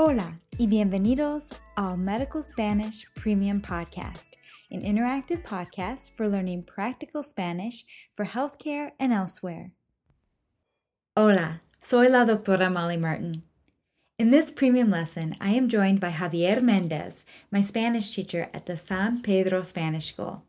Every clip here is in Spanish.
Hola y bienvenidos al Medical Spanish Premium Podcast, an interactive podcast for learning practical Spanish for healthcare and elsewhere. Hola, soy la doctora Molly Martin. In this premium lesson, I am joined by Javier Mendez, my Spanish teacher at the San Pedro Spanish School.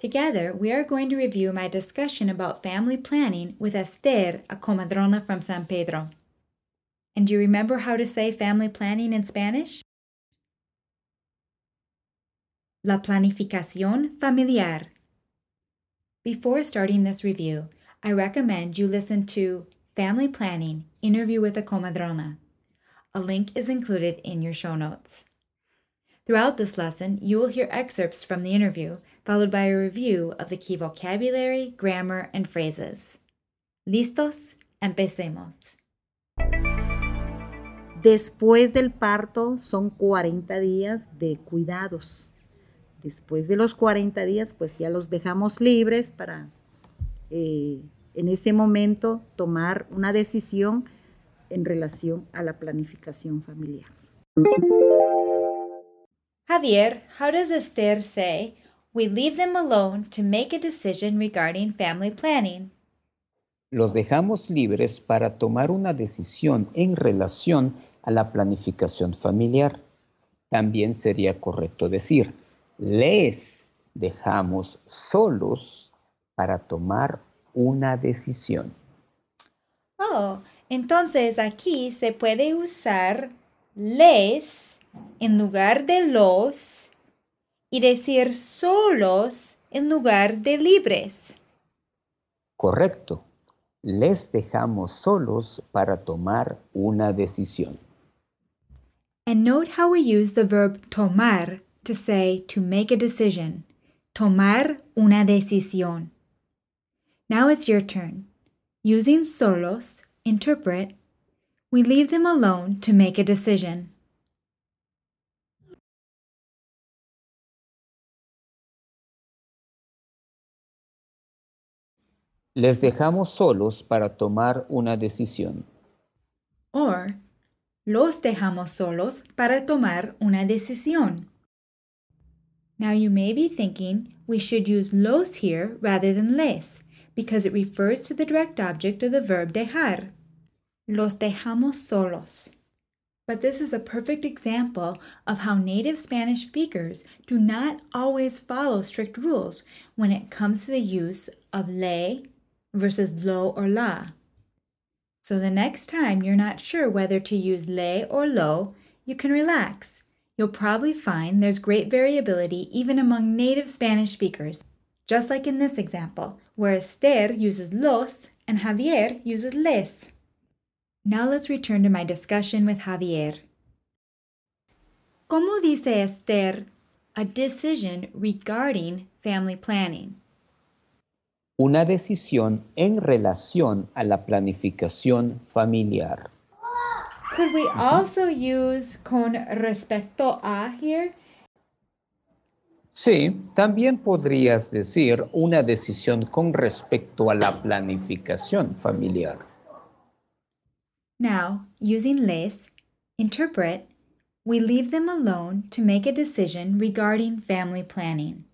Together, we are going to review my discussion about family planning with Esther, a comadrona from San Pedro. And do you remember how to say family planning in Spanish? La planificación familiar. Before starting this review, I recommend you listen to Family Planning Interview with a Comadrona. A link is included in your show notes. Throughout this lesson, you will hear excerpts from the interview, followed by a review of the key vocabulary, grammar, and phrases. ¿Listos? Empecemos. Después del parto son 40 días de cuidados. Después de los 40 días, pues ya los dejamos libres para eh, en ese momento tomar una decisión en relación a la planificación familiar. Javier, how does Esther say, we leave them alone to make a decision regarding family planning? Los dejamos libres para tomar una decisión en relación a la planificación familiar. También sería correcto decir, les dejamos solos para tomar una decisión. Oh, entonces aquí se puede usar les en lugar de los y decir solos en lugar de libres. Correcto. Les dejamos solos para tomar una decisión. And note how we use the verb tomar to say to make a decision. Tomar una decisión. Now it's your turn. Using solos, interpret, we leave them alone to make a decision. Les dejamos solos para tomar una decisión. Or, los dejamos solos para tomar una decisión. Now you may be thinking we should use los here rather than les because it refers to the direct object of the verb dejar. Los dejamos solos. But this is a perfect example of how native Spanish speakers do not always follow strict rules when it comes to the use of le versus lo or la. So the next time you're not sure whether to use le or lo, you can relax. You'll probably find there's great variability even among native Spanish speakers, just like in this example, where Esther uses los and Javier uses les. Now let's return to my discussion with Javier. ¿Cómo dice Esther a decision regarding family planning? Una decisión en relación a la planificación familiar. Could we also use con respecto a here? Sí, también podrías decir una decisión con respecto a la planificación familiar. Now, using les, interpret, we leave them alone to make a decision regarding family planning.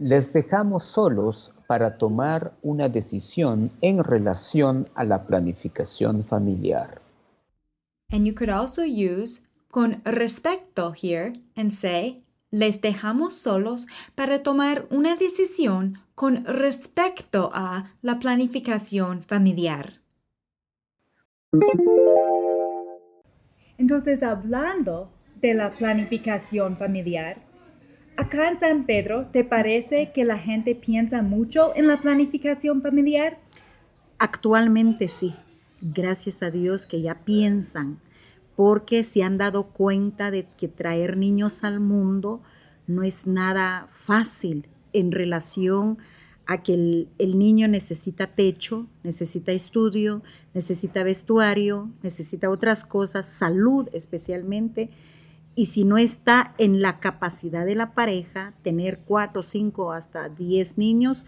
Les dejamos solos para tomar una decisión en relación a la planificación familiar. And you could also use con respecto here and say, les dejamos solos para tomar una decisión con respecto a la planificación familiar. Entonces, hablando de la planificación familiar, acá en San Pedro, ¿te parece que la gente piensa mucho en la planificación familiar? Actualmente sí, gracias a Dios que ya piensan, porque se han dado cuenta de que traer niños al mundo no es nada fácil en relación a que el, el niño necesita techo, necesita estudio, necesita vestuario, necesita otras cosas, salud especialmente, Y si no está en la capacidad de la pareja tener cuatro, cinco, hasta diez niños,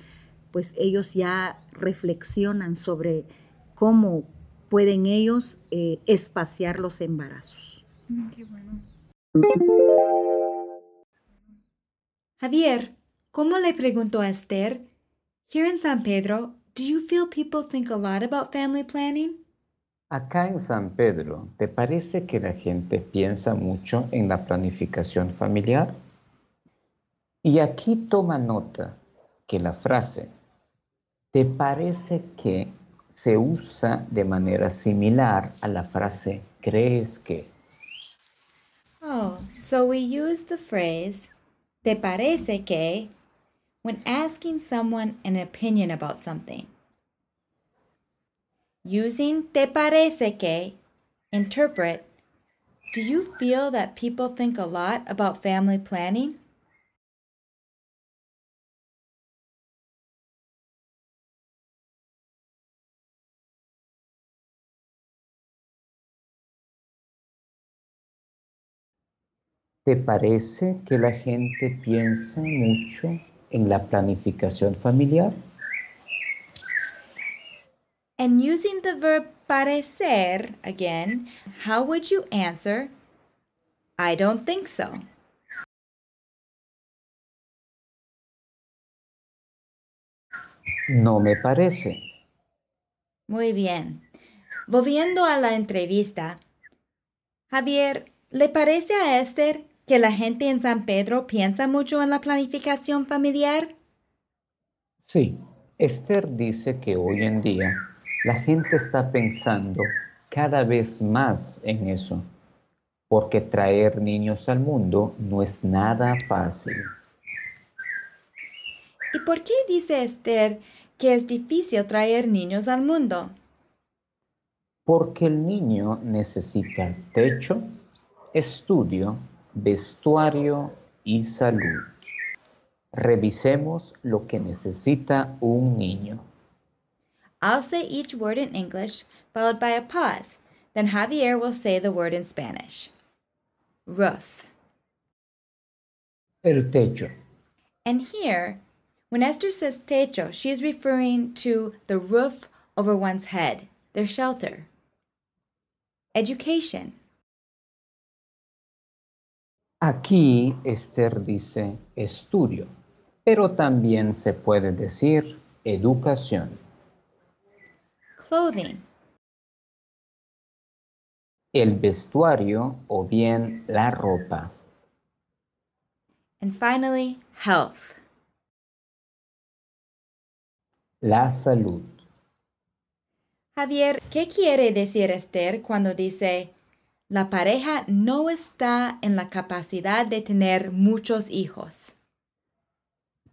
pues ellos ya reflexionan sobre cómo pueden ellos eh, espaciar los embarazos. Mm, qué bueno. Javier, ¿cómo le preguntó a Esther? Here in San Pedro, do you feel people think a lot about family planning? Acá en San Pedro, ¿te parece que la gente piensa mucho en la planificación familiar? Y aquí toma nota que la frase ¿te parece que se usa de manera similar a la frase crees que? Oh, so we use the phrase ¿te parece que when asking someone an opinion about something. Using te parece que, interpret, do you feel that people think a lot about family planning? ¿Te parece que la gente piensa mucho en la planificación familiar? And using the verb parecer again, how would you answer? I don't think so. No me parece. Muy bien. Volviendo a la entrevista, Javier, ¿le parece a Esther que la gente en San Pedro piensa mucho en la planificación familiar? Sí, Esther dice que hoy en día la gente está pensando cada vez más en eso, porque traer niños al mundo no es nada fácil. ¿Y por qué dice Esther que es difícil traer niños al mundo? Porque el niño necesita techo, estudio, vestuario y salud. Revisemos lo que necesita un niño. I'll say each word in English, followed by a pause. Then Javier will say the word in Spanish. Roof. El techo. And here, when Esther says techo, she is referring to the roof over one's head, their shelter. Education. Aquí Esther dice estudio, pero también se puede decir educación. Clothing. El vestuario o bien la ropa. And finally, health. La salud. Javier, ¿qué quiere decir Esther cuando dice la pareja no está en la capacidad de tener muchos hijos?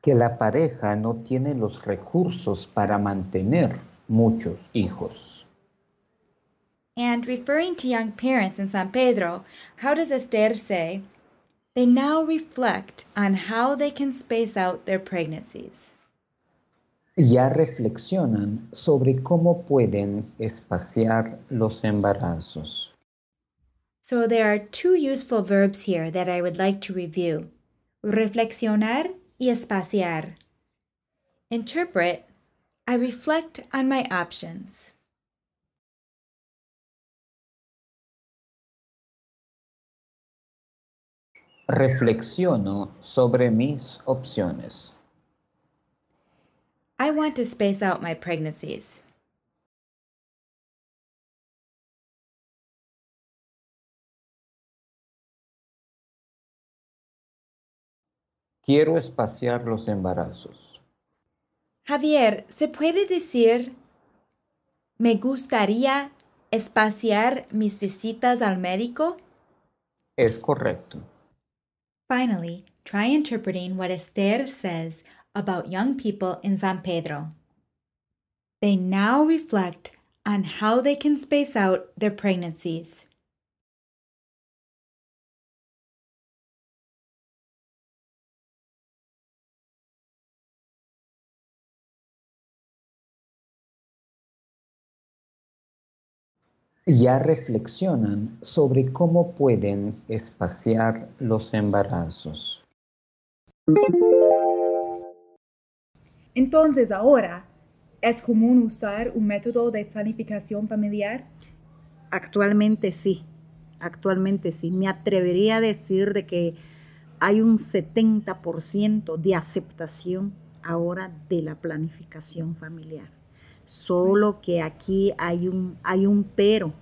Que la pareja no tiene los recursos para mantener muchos hijos. And referring to young parents in San Pedro, how does Esther say, they now reflect on how they can space out their pregnancies? Ya reflexionan sobre cómo pueden espaciar los embarazos. So there are two useful verbs here that I would like to review. Reflexionar y espaciar. Interpret, I reflect on my options. Reflexiono sobre mis opciones. I want to space out my pregnancies. Quiero espaciar los embarazos. Javier, ¿se puede decir me gustaría espaciar mis visitas al médico? Es correcto. Finally, try interpreting what Esther says about young people in San Pedro. They now reflect on how they can space out their pregnancies. Ya reflexionan sobre cómo pueden espaciar los embarazos. Entonces ahora, ¿es común usar un método de planificación familiar? Actualmente sí, actualmente sí. Me atrevería a decir de que hay un 70% de aceptación ahora de la planificación familiar. Solo que aquí hay un, hay un pero,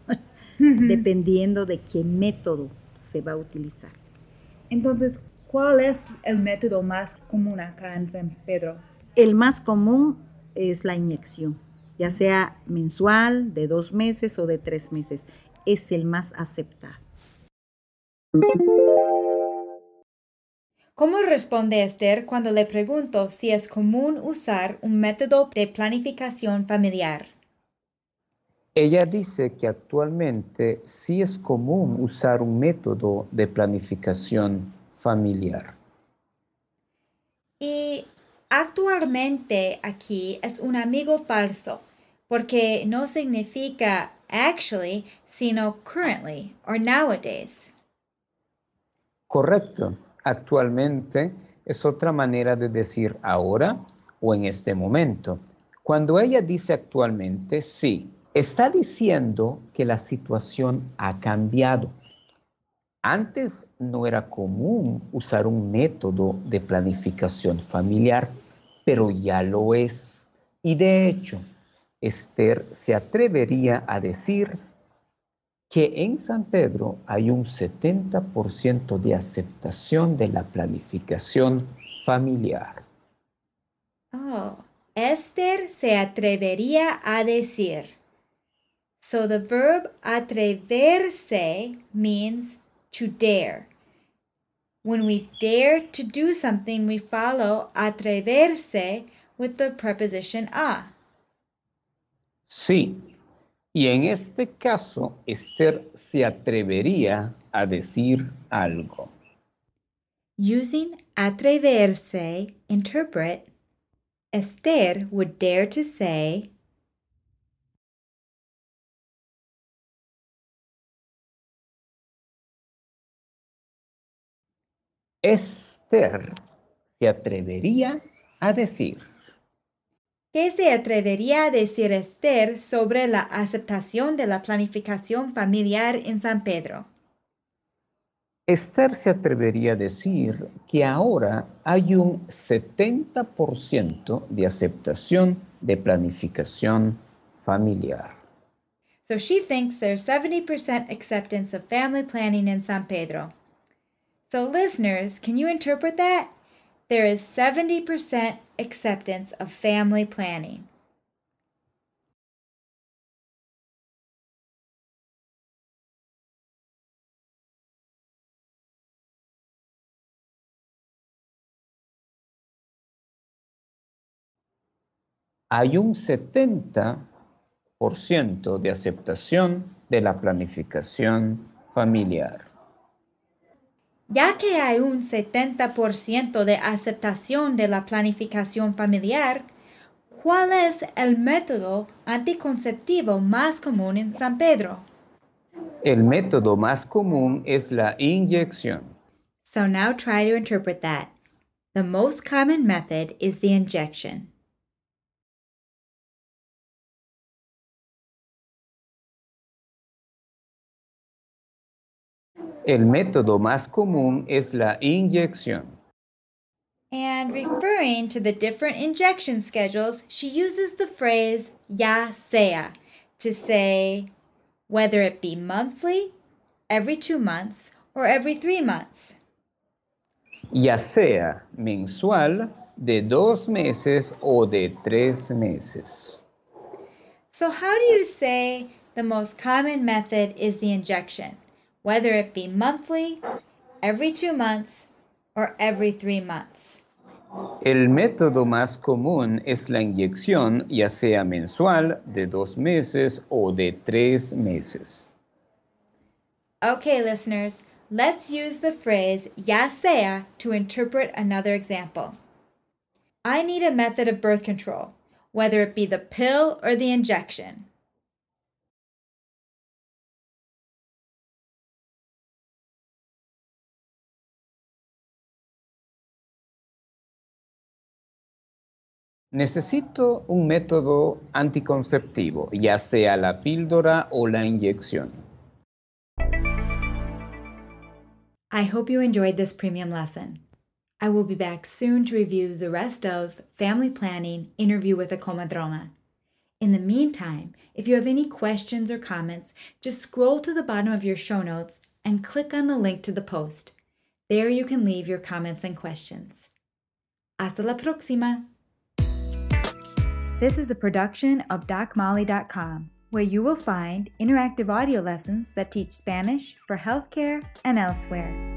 dependiendo de qué método se va a utilizar. Entonces, ¿cuál es el método más común acá en San Pedro? El más común es la inyección, ya sea mensual, de dos meses o de tres meses. Es el más aceptado. ¿Cómo responde Esther cuando le pregunto si es común usar un método de planificación familiar? Ella dice que actualmente sí es común usar un método de planificación familiar. Y actualmente aquí es un amigo falso porque no significa actually, sino currently or nowadays. Correcto actualmente es otra manera de decir ahora o en este momento. Cuando ella dice actualmente, sí, está diciendo que la situación ha cambiado. Antes no era común usar un método de planificación familiar, pero ya lo es. Y de hecho, Esther se atrevería a decir que en San Pedro hay un 70% de aceptación de la planificación familiar. Oh, Esther se atrevería a decir. So the verb atreverse means to dare. When we dare to do something, we follow atreverse with the preposition a. Sí, y en este caso, Esther se atrevería a decir algo. Using atreverse, interpret, Esther would dare to say, Esther se atrevería a decir. ¿Qué se atrevería a decir Esther sobre la aceptación de la planificación familiar en San Pedro? Esther se atrevería a decir que ahora hay un 70% de aceptación de planificación familiar. So she thinks there's 70% acceptance of family planning in San Pedro. So listeners, can you interpret that? there is 70% acceptance of family planning. Hay un 70% de aceptación de la planificación familiar. Ya que hay un 70% de aceptación de la planificación familiar, ¿cuál es el método anticonceptivo más común en San Pedro? El método más común es la inyección. So now try to interpret that. The most common method is the injection. El método más común es la inyección. And referring to the different injection schedules, she uses the phrase ya sea to say whether it be monthly, every two months, or every three months. Ya sea mensual, de dos meses o de tres meses. So, how do you say the most common method is the injection? Whether it be monthly, every two months, or every three months. El método más común es la inyección, ya sea mensual, de dos meses o de tres meses. Okay, listeners, let's use the phrase ya sea to interpret another example. I need a method of birth control, whether it be the pill or the injection. Necesito un método anticonceptivo, ya sea la píldora o la inyección. I hope you enjoyed this premium lesson. I will be back soon to review the rest of Family Planning Interview with a Comadrona. In the meantime, if you have any questions or comments, just scroll to the bottom of your show notes and click on the link to the post. There you can leave your comments and questions. Hasta la próxima! This is a production of DocMolly.com, where you will find interactive audio lessons that teach Spanish for healthcare and elsewhere.